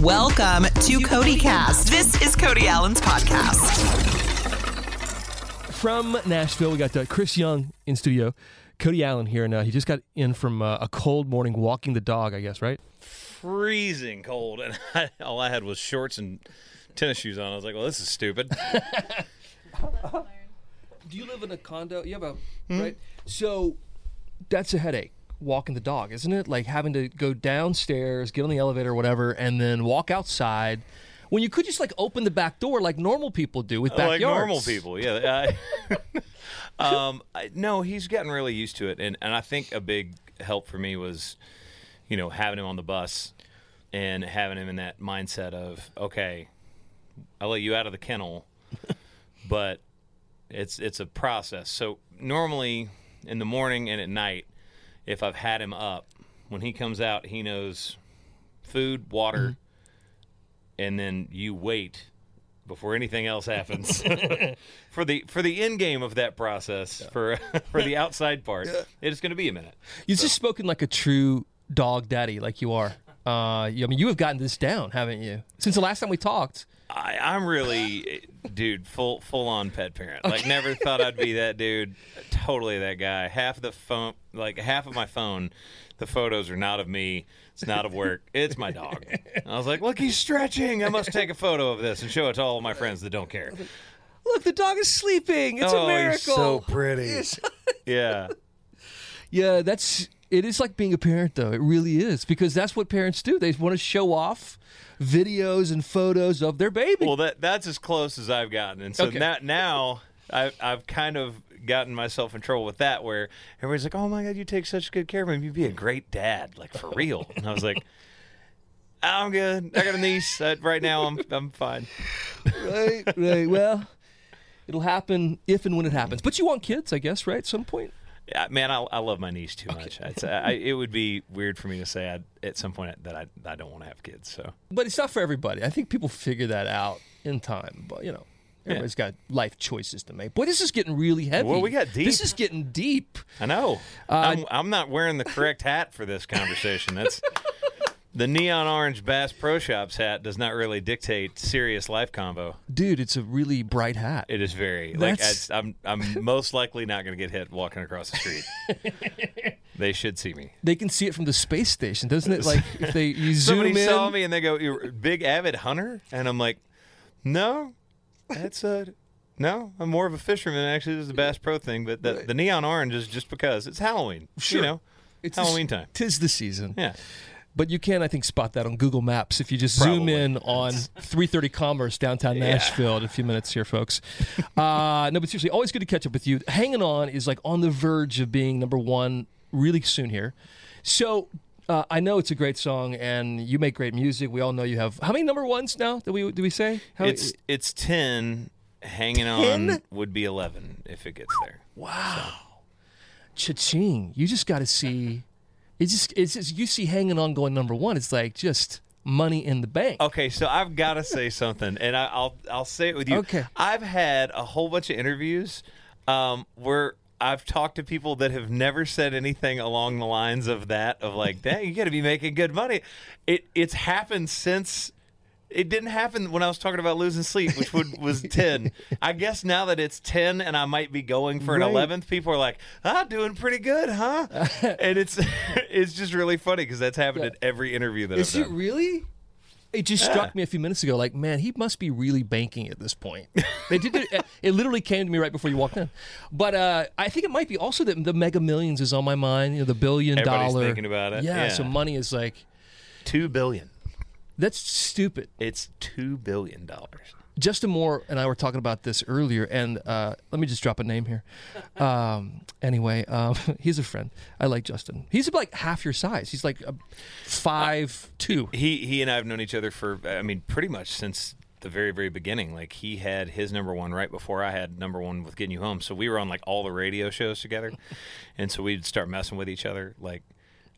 Welcome to Cody Cast. This is Cody Alan's podcast. From Nashville, we got uh, Chris Young in studio. Cody Alan here, and uh, he just got in from uh, a cold morning walking the dog, I guess, right? freezing cold, and I, all I had was shorts and tennis shoes on. I was like, "Well, this is stupid." Do you live in a condo? You have a right. So that's a headache. Walking the dog, isn't it? Like having to go downstairs, get on the elevator, or whatever, and then walk outside. When you could just like open the back door like normal people do with backyards. like normal people, yeah. I, um, I, no, he's gotten really used to it, and and I think a big help for me was, you know, having him on the bus and having him in that mindset of okay, I'll let you out of the kennel, but it's it's a process. So normally in the morning and at night, if I've had him up, when he comes out, he knows food, water, and then you wait before anything else happens for the for the end game of that process for for the outside part. It's going to be a minute. You've just spoken like a true dog daddy, like you are. Uh, you- I mean, you have gotten this down, haven't you? Since the last time we talked. I, I'm really, dude, full full on pet parent. Like, never thought I'd be that dude. Totally that guy. Half of the phone, like half of my phone, the photos are not of me. It's not of work. It's my dog. I was like, look, he's stretching. I must take a photo of this and show it to all my friends that don't care. Look, the dog is sleeping. It's oh, a miracle. he's so pretty. yeah. Yeah, that's it is like being a parent though. It really is because that's what parents do. They want to show off videos and photos of their baby. Well, that that's as close as I've gotten, and so Okay. now now I, I've kind of gotten myself in trouble with that, where everybody's like, "Oh my god, you take such good care of him. You'd be a great dad, like for real." And I was like, "I'm good. I got a niece. Uh, right now, I'm I'm fine." right, right. Well, it'll happen if and when it happens. But you want kids, I guess, right? At some point. Yeah, man, I, I love my niece too much. It's, I, it would be weird for me to say I'd, at some point that I I don't want to have kids. So But it's not for everybody. I think people figure that out in time. But you know, everybody's got life choices to make. Boy, this is getting really heavy. Well, we got deep. This is getting deep. I know. Uh, I'm, I'm not wearing the correct hat for this conversation. That's the neon orange Bass Pro Shops hat does not really dictate serious life combo. Dude, it's a really bright hat. It is very like That's- it's, I'm I'm most likely not going to get hit walking across the street. they should see me. They can see it from the space station, doesn't it? Like if they you Somebody zoom in. saw me and they go, "You're a big avid hunter," and I'm like, "No, that's a." No, I'm more of a fisherman. Actually, this is a Bass Pro thing, but the, the neon orange is just because it's Halloween. Sure. You know, It's Halloween time. Tis the season. Yeah. But you can, I think, spot that on Google Maps if you just zoom Probably. in on 330 Commerce downtown Nashville in a few minutes here, folks. Uh, no, but seriously, always good to catch up with you. Hanging on is like on the verge of being number one really soon here. So uh, I know it's a great song, and you make great music. We all know you have how many number ones now? Did we do we say? How It's it's ten. Hanging 10? on would be eleven if it gets there. Wow. Cha-ching. You just got to see. It's just it's just you see hanging on going number one. It's like just money in the bank. Okay, so I've got to say something, and I, I'll I'll say it with you. Okay. I've had a whole bunch of interviews um, where I've talked to people that have never said anything along the lines of that of like, "Dang, you got to be making good money." It it's happened since. It didn't happen when I was talking about losing sleep, which would, was ten. I guess now that it's ten, and I might be going for an Right. eleventh, people are like, "Ah, doing pretty good, huh?" and it's it's just really funny because that's happened Yeah. at every interview that Is I've it done. really? It just struck me a few minutes ago. Like, man, he must be really banking at this point. They did it. It literally came to me right before you walked in. But uh, I think it might be also that the Mega Millions is on my mind. You know, the billion Everybody's dollar. thinking about it. Yeah, Yeah. So money is like Two billion. That's stupid. It's two billion dollars. Justin Moore and I were talking about this earlier, and uh, let me just drop a name here. Um, anyway, um, he's a friend. I like Justin. He's like half your size. He's like a five two. He he and I have known each other for I mean pretty much since the very very beginning. Like he had his number one right before I had number one with getting you home. So we were on like all the radio shows together, and so we'd start messing with each other. Like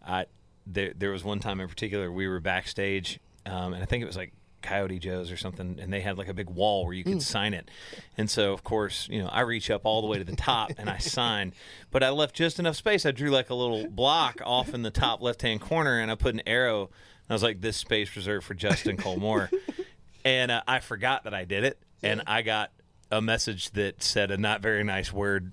I there there was one time in particular we were backstage, um, and I think it was like. Coyote Joe's or something, and they had like a big wall where you could sign it. And so, of course, you know, I reach up all the way to the top and I sign, but I left just enough space. I drew like a little block off in the top left hand corner, and I put an arrow. And I was like, "This space reserved for Justin Cole Moore," and uh, I forgot that I did it, and I got a message that said a not very nice word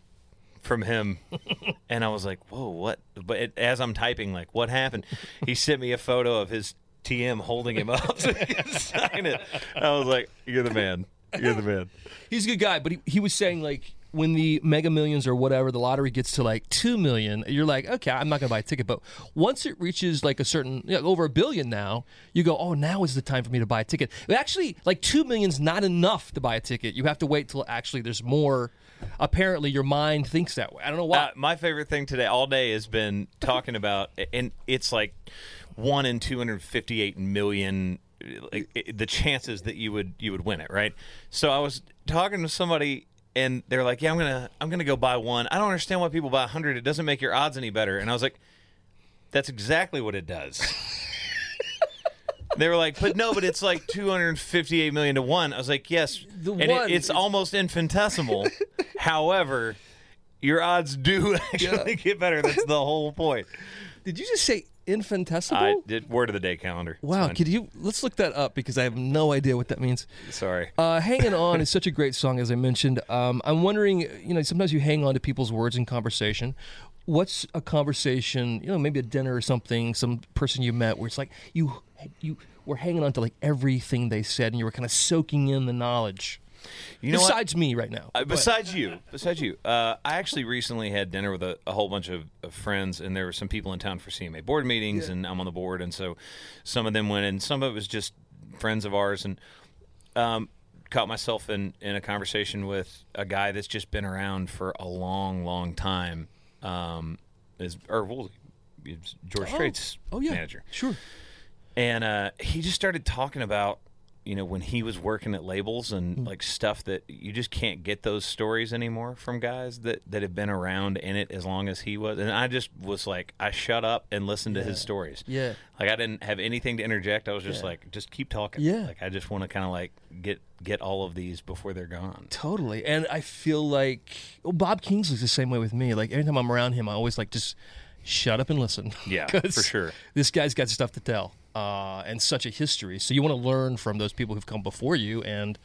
from him, and I was like, "Whoa, what?" But it, as I'm typing, like, "What happened?" He sent me a photo of his TM holding him up so he could sign it. I was like, "You're the man. You're the man." He's a good guy, but he, he was saying like when the mega millions or whatever the lottery gets to like 2 million you're like okay i'm not going to buy a ticket but once it reaches like a certain you know, over a billion now you go oh now is the time for me to buy a ticket but actually like 2 million's not enough to buy a ticket you have to wait till actually there's more apparently your mind thinks that way i don't know why Uh, my favorite thing today all day has been talking about, and it's like one in 258 million. Like, it- the chances that you would you would win it, right? So I was talking to somebody, and they're like, "Yeah, I'm gonna I'm gonna go buy one. I don't understand why people buy 100. It doesn't make your odds any better." And I was like, "That's exactly what it does." They were like, but no, but it's like 258 million to one. I was like, yes, The and it- one it's is- almost infinitesimal. However, your odds do actually get better. That's the whole point. did you just say infinitesimal I did word of the day calendar. It's wow fine. could you let's look that up because i have no idea what that means Sorry. Uh, hanging on is such a great song, as I mentioned. Um, I'm wondering, you know, sometimes you hang on to people's words in conversation. What's a conversation, you know, maybe a dinner or something, some person you met where it's like you you were hanging on to like everything they said, and you were kind of soaking in the knowledge. You know what? Besides me right now. Uh, besides you, besides you, uh, I actually recently had dinner with a, a whole bunch of, of friends, and there were some people in town for CMA board meetings, and I'm on the board, and so some of them went, and some of it was just friends of ours, and um, caught myself in, in a conversation with a guy that's just been around for a long, long time. Um, is or well, he's George Strait's oh yeah, manager sure. and uh, he just started talking about you know when he was working at labels and Hmm. like stuff that you just can't get those stories anymore from guys that that have been around in it as long as he was and i just was like i shut up and listened to his stories Yeah. like i didn't have anything to interject i was just like just keep talking Yeah. like i just want to kind of like get get all of these before they're gone Totally. And I feel like well, Bob Kingsley's the same way with me. Like every time I'm around him, I always like just shut up and listen. yeah for sure. This guy's got stuff to tell uh, and such a history. So you want to learn from those people who've come before you and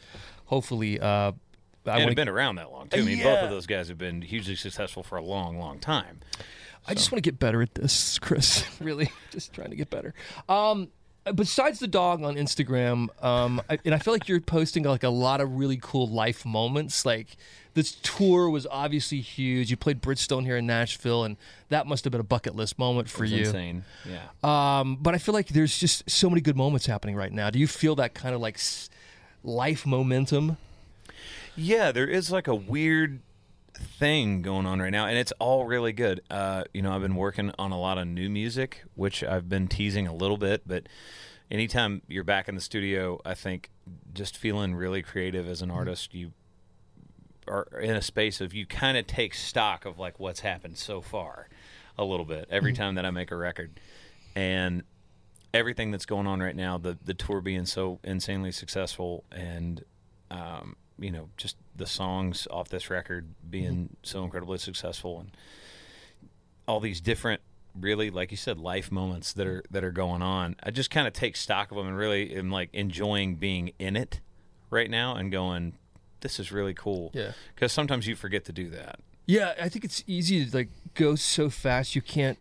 hopefully. Uh, I have been around that long too i mean both of those guys have been hugely successful for a long long time I just want to get better at this, Chris. really, just trying to get better. Um, besides the dog on Instagram, um, I, and I feel like you're posting like a lot of really cool life moments. Like this tour was obviously huge. You played Bridgestone here in Nashville, and that must have been a bucket list moment for you. insane yeah Um, but I feel like there's just so many good moments happening right now. Do you feel that kind of like life momentum? Yeah, there is like a weird thing going on right now, and it's all really good. Uh, you know, I've been working on a lot of new music, which I've been teasing a little bit, but anytime you're back in the studio, I think just feeling really creative as an artist, you are in a space of you kind of take stock of like what's happened so far a little bit every time that I make a record. And everything that's going on right now, the the tour being so insanely successful and um, you know, just the songs off this record being so incredibly successful and all these different really like you said life moments that are that are going on. I just kind of take stock of them and really am like enjoying being in it right now and going this is really cool. Yeah. Cuz sometimes you forget to do that. Yeah, I think it's easy to like go so fast you can't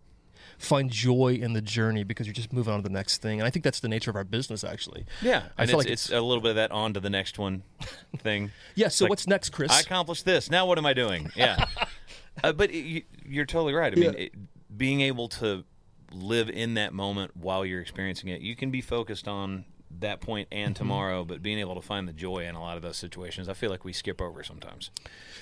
find joy in the journey because you're just moving on to the next thing. And I think that's the nature of our business, actually. Yeah, I and feel it's, like it's a little bit of that on to the next one thing. Yeah. So Like, what's next, Chris? I accomplished this. Now what am I doing? Yeah, uh, but it, you, you're totally right. I mean, Yeah. it, being able to live in that moment while you're experiencing it, you can be focused on that point Mm-hmm. and tomorrow, but being able to find the joy in a lot of those situations, I feel like we skip over sometimes.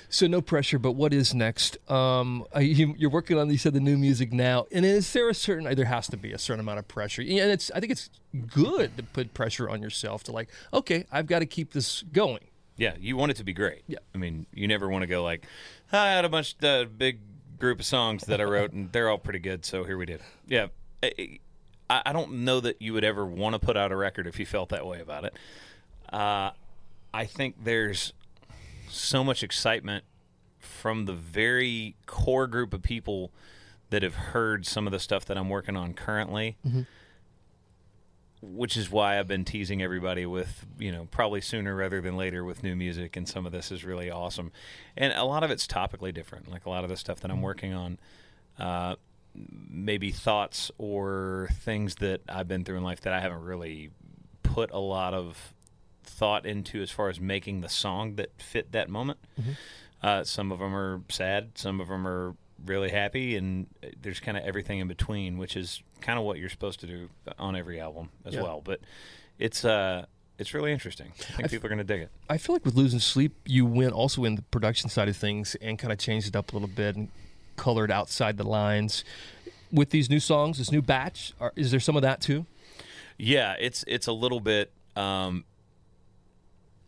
so no pressure, but what is next? Um, you, you're working on you said the new music now, and is there a certain? There has to be a certain amount of pressure, and it's. I think it's good to put pressure on yourself to like, okay, I've got to keep this going. Yeah, you want it to be great. Yeah. I mean, you never want to go like, I had a bunch, uh, big group of songs that I wrote, and they're all pretty good, so here we did. Yeah, I, I I don't know that you would ever want to put out a record if you felt that way about it. Uh, I think there's so much excitement from the very core group of people that have heard some of the stuff that I'm working on currently which is why I've been teasing everybody with, you know, probably sooner rather than later with new music. And some of this is really awesome. And a lot of it's topically different. Like a lot of the stuff that I'm working on, uh, maybe thoughts or things that I've been through in life that I haven't really put a lot of thought into as far as making the song that fit that moment. Uh, some of them are sad, some of them are really happy, and there's kind of everything in between, which is kind of what you're supposed to do on every album as Yeah. well. But it's uh, it's really interesting. I think people are going to dig it. I feel like with losing sleep, you went also in the production side of things and kind of changed it up a little bit and colored outside the lines. With these new songs, this new batch, are, is there some of that too? Yeah, it's it's a little bit. Um,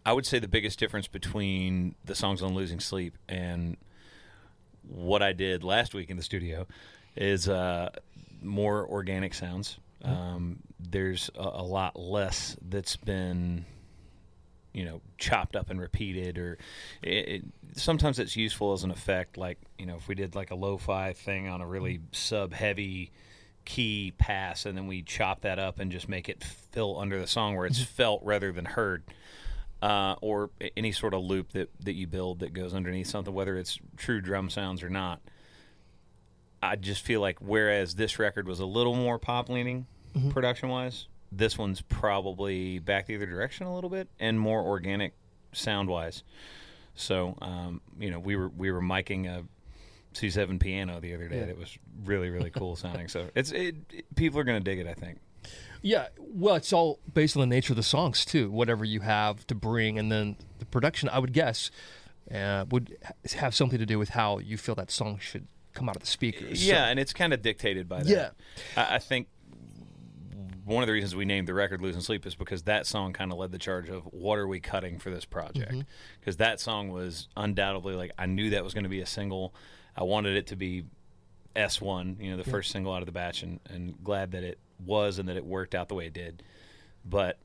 I would say the biggest difference between the songs on Losing Sleep and what I did last week in the studio is uh, more organic sounds. Um, there's a, a lot less that's been, you know, chopped up and repeated, or it, it, sometimes it's useful as an effect. Like you know, if we did like a lo-fi thing on a really mm-hmm. sub-heavy key pass, and then we chop that up and just make it fill under the song where it's mm-hmm. felt rather than heard uh, or any sort of loop that, that you build that goes underneath something, whether it's true drum sounds or not. I just feel like whereas this record was a little more pop leaning mm-hmm. production wise, this one's probably back the other direction a little bit and more organic sound wise. So um, you know, we were we were miking a C7 piano the other day. Yeah. That was really really cool sounding. So it's it, it- people are going to dig it. I think. Yeah, well, it's all based on the nature of the songs too. Whatever you have to bring, and then the production, I would guess, uh, would have something to do with how you feel that song should come out of the speakers. Yeah, and it's kind of dictated by that. Yeah. I, I think one of the reasons we named the record "Losing Sleep" is because that song kind of led the charge of what are we cutting for this project? Mm-hmm. Because that song was undoubtedly like I knew that was going to be a single. I wanted it to be S one, you know, the first single out of the batch, and and glad that it was and that it worked out the way it did. But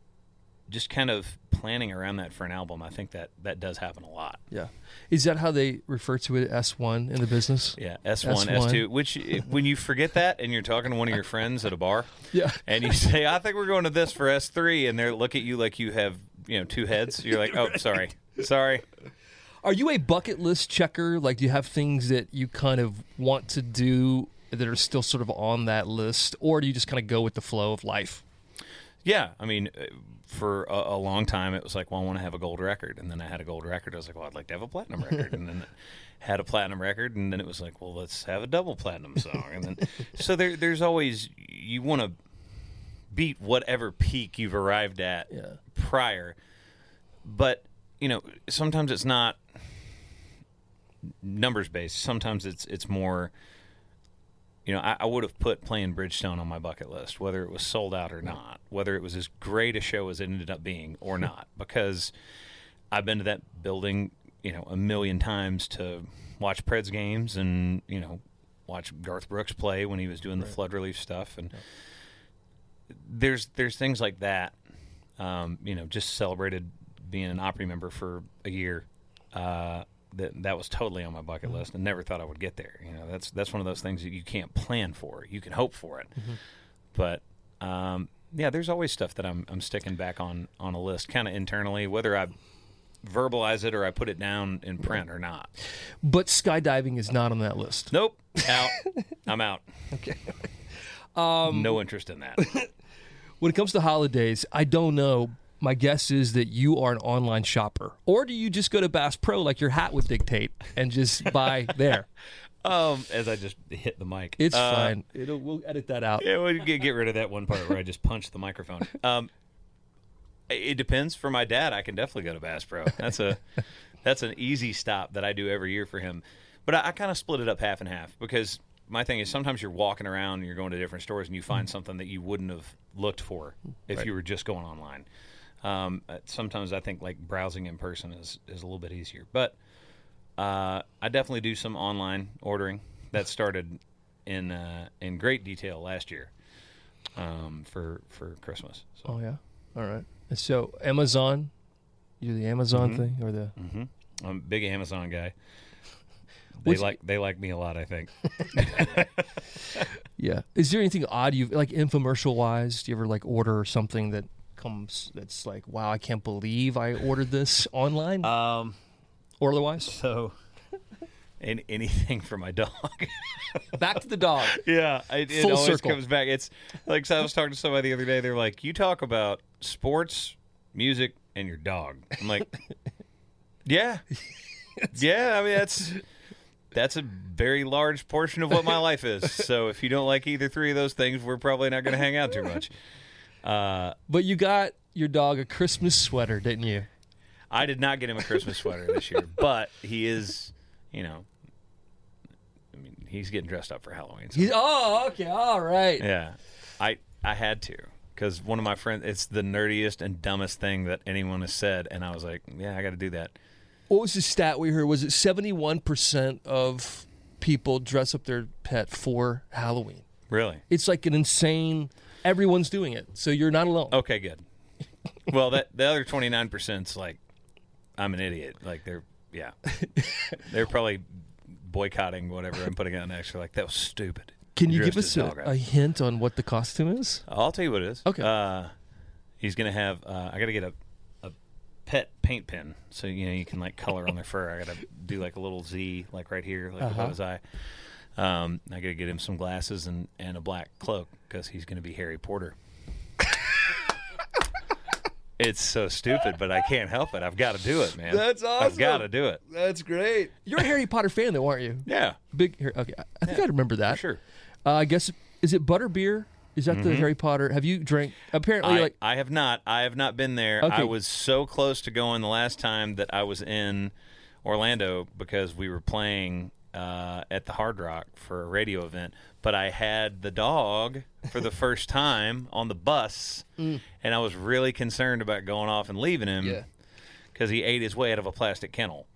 just kind of planning around that for an album, I think that that does happen a lot. yeah. Is that how they refer to it? S one in the business. Yeah, S one, S two. Which when you forget that and you're talking to one of your friends at a bar, Yeah. and you say, "I think we're going to this for S three, and they look at you like you have you know two heads. You're like, "Oh, sorry, sorry." Are you a bucket list checker? Like, do you have things that you kind of want to do that are still sort of on that list, or do you just kind of go with the flow of life? Yeah, I mean, uh, for a, a long time, it was like, "Well, I want to have a gold record," and then I had a gold record. I was like, "Well, I'd like to have a platinum record," and then had a platinum record, and then it was like, "Well, let's have a double platinum song," and then so there, there's always you want to beat whatever peak you've arrived at Yeah. prior, but you know, sometimes it's not numbers based. Sometimes it's it's more. You know, I, I would have put playing Bridgestone on my bucket list, whether it was sold out or not, whether it was as great a show as it ended up being or not, because I've been to that building, you know, a million times to watch Preds games and you know watch Garth Brooks play when he was doing the flood relief stuff, and there's there's things like that. Um, you know, just celebrated being an Opry member for a year. Uh, that that was totally on my bucket list, and never thought I would get there. You know, that's that's one of those things that you can't plan for. You can hope for it, but um, yeah, there's always stuff that I'm I'm sticking back on on a list, kind of internally, whether I verbalize it or I put it down in print or not. But skydiving is not on that list. Nope, out. I'm out. Okay. no interest in that. When it comes to holidays, I don't know. My guess is that you are an online shopper, or do you just go to Bass Pro like your hat would dictate and just buy there? Um, as I just hit the mic, It's Uh, fine. It'll, we'll edit that out. Yeah, we'll get, get rid of that one part where I just punched the microphone. Um, it depends. For my dad, I can definitely go to Bass Pro. That's a that's an easy stop that I do every year for him. But I, I kind of split it up half and half because my thing is sometimes you're walking around and you're going to different stores and you find something that you wouldn't have looked for if you were just going online. Um, uh, sometimes I think like browsing in person is is a little bit easier, but uh, I definitely do some online ordering. That started in uh, in great detail last year um, for for Christmas. So, Oh yeah. All right. And So Amazon, you do the Amazon Mm-hmm. thing or the I'm a big Amazon guy. They Which- like they like me a lot. I think. Yeah. Is there anything odd you've like infomercial wise? Do you ever like order something that comes that's like, wow, I can't believe I ordered this online Um. or otherwise? So. An- anything for my dog. Back to the dog. yeah, it, it Full always circle. comes back. It's like so I was talking to somebody the other day. They're like, "You talk about sports, music, and your dog." I'm like, "Yeah, yeah." I mean, that's that's a very large portion of what my life is. So if you don't like either three of those things, we're probably not going to hang out too much. Uh, But you got your dog a Christmas sweater, didn't you? I did not get him a Christmas sweater this year, but he is, you know, I mean, he's getting dressed up for Halloween. so- He's, oh, okay, all right. Yeah, I I had to because one of my friends. It's the nerdiest and dumbest thing that anyone has said, and I was like, yeah, I got to do that. What was the stat we heard? Was it seventy-one percent of people dress up their pet for Halloween? Really? It's like an insane. Everyone's doing it, so you're not alone. Okay, good. well, that the other twenty nine percent's like, I'm an idiot. Like they're yeah, they're probably boycotting whatever I'm putting out next. They're like that was stupid. Can you Dressed give us a, a hint on what the costume is? I'll tell you what it is. Okay. Uh, he's gonna have. Uh, I got to get a, a pet paint pen, so you know you can like color on their fur. I got to do like a little Z, like right here, like Uh-huh. above his eye. Um, I got to get him some glasses and, and a black cloak because he's gonna be Harry Potter. it's so stupid, but I can't help it. I've got to do it, man. That's awesome. I've got to do it. That's great. You're a Harry Potter fan, though, aren't you? Yeah, Big. Harry- Okay, I- I think I remember that. for sure. Uh, I guess is it butterbeer? Is that the Harry Potter? Have you drank? Apparently, Mm-hmm. I, like I have not. I have not been there. Okay. I was so close to going the last time that I was in Orlando because we were playing uh, at the Hard Rock for a radio event. But I had the dog for the first time on the bus, and I was really concerned about going off and leaving him Yeah. because he ate his way out of a plastic kennel.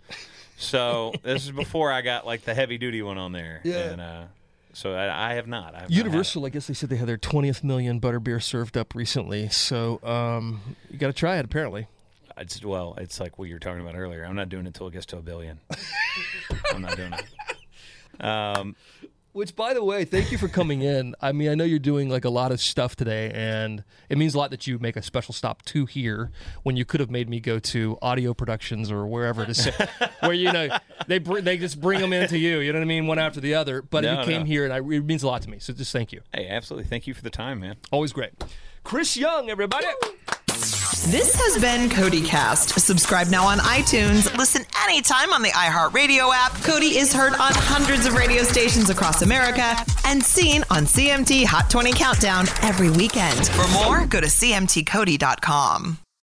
So this is before I got like the heavy duty one on there. Yeah. And, uh, so I, I have not. I have not. Universal, I guess they said they had their 20th million butterbeer served up recently. So um, you got to try it. Apparently, It's well, it's like what you were talking about earlier. I'm not doing it until it gets to a billion. I'm not doing it. Um, Which, by the way, thank you for coming in. I mean, I know you're doing like a lot of stuff today, and it means a lot that you make a special stop to here when you could have made me go to audio productions or wherever to sit, where you know they br- they just bring them into you. You know what I mean, one after the other. But No, you came no. here, and I, it means a lot to me. So just thank you. hey, absolutely. Thank you for the time, man. Always great. Chris Young, everybody. This has been Cody Cast. Subscribe now on iTunes. Listen anytime on the iHeartRadio app. Cody is heard on hundreds of radio stations across America and seen on CMT Hot 20 Countdown every weekend. For more, go to CMTCody.com.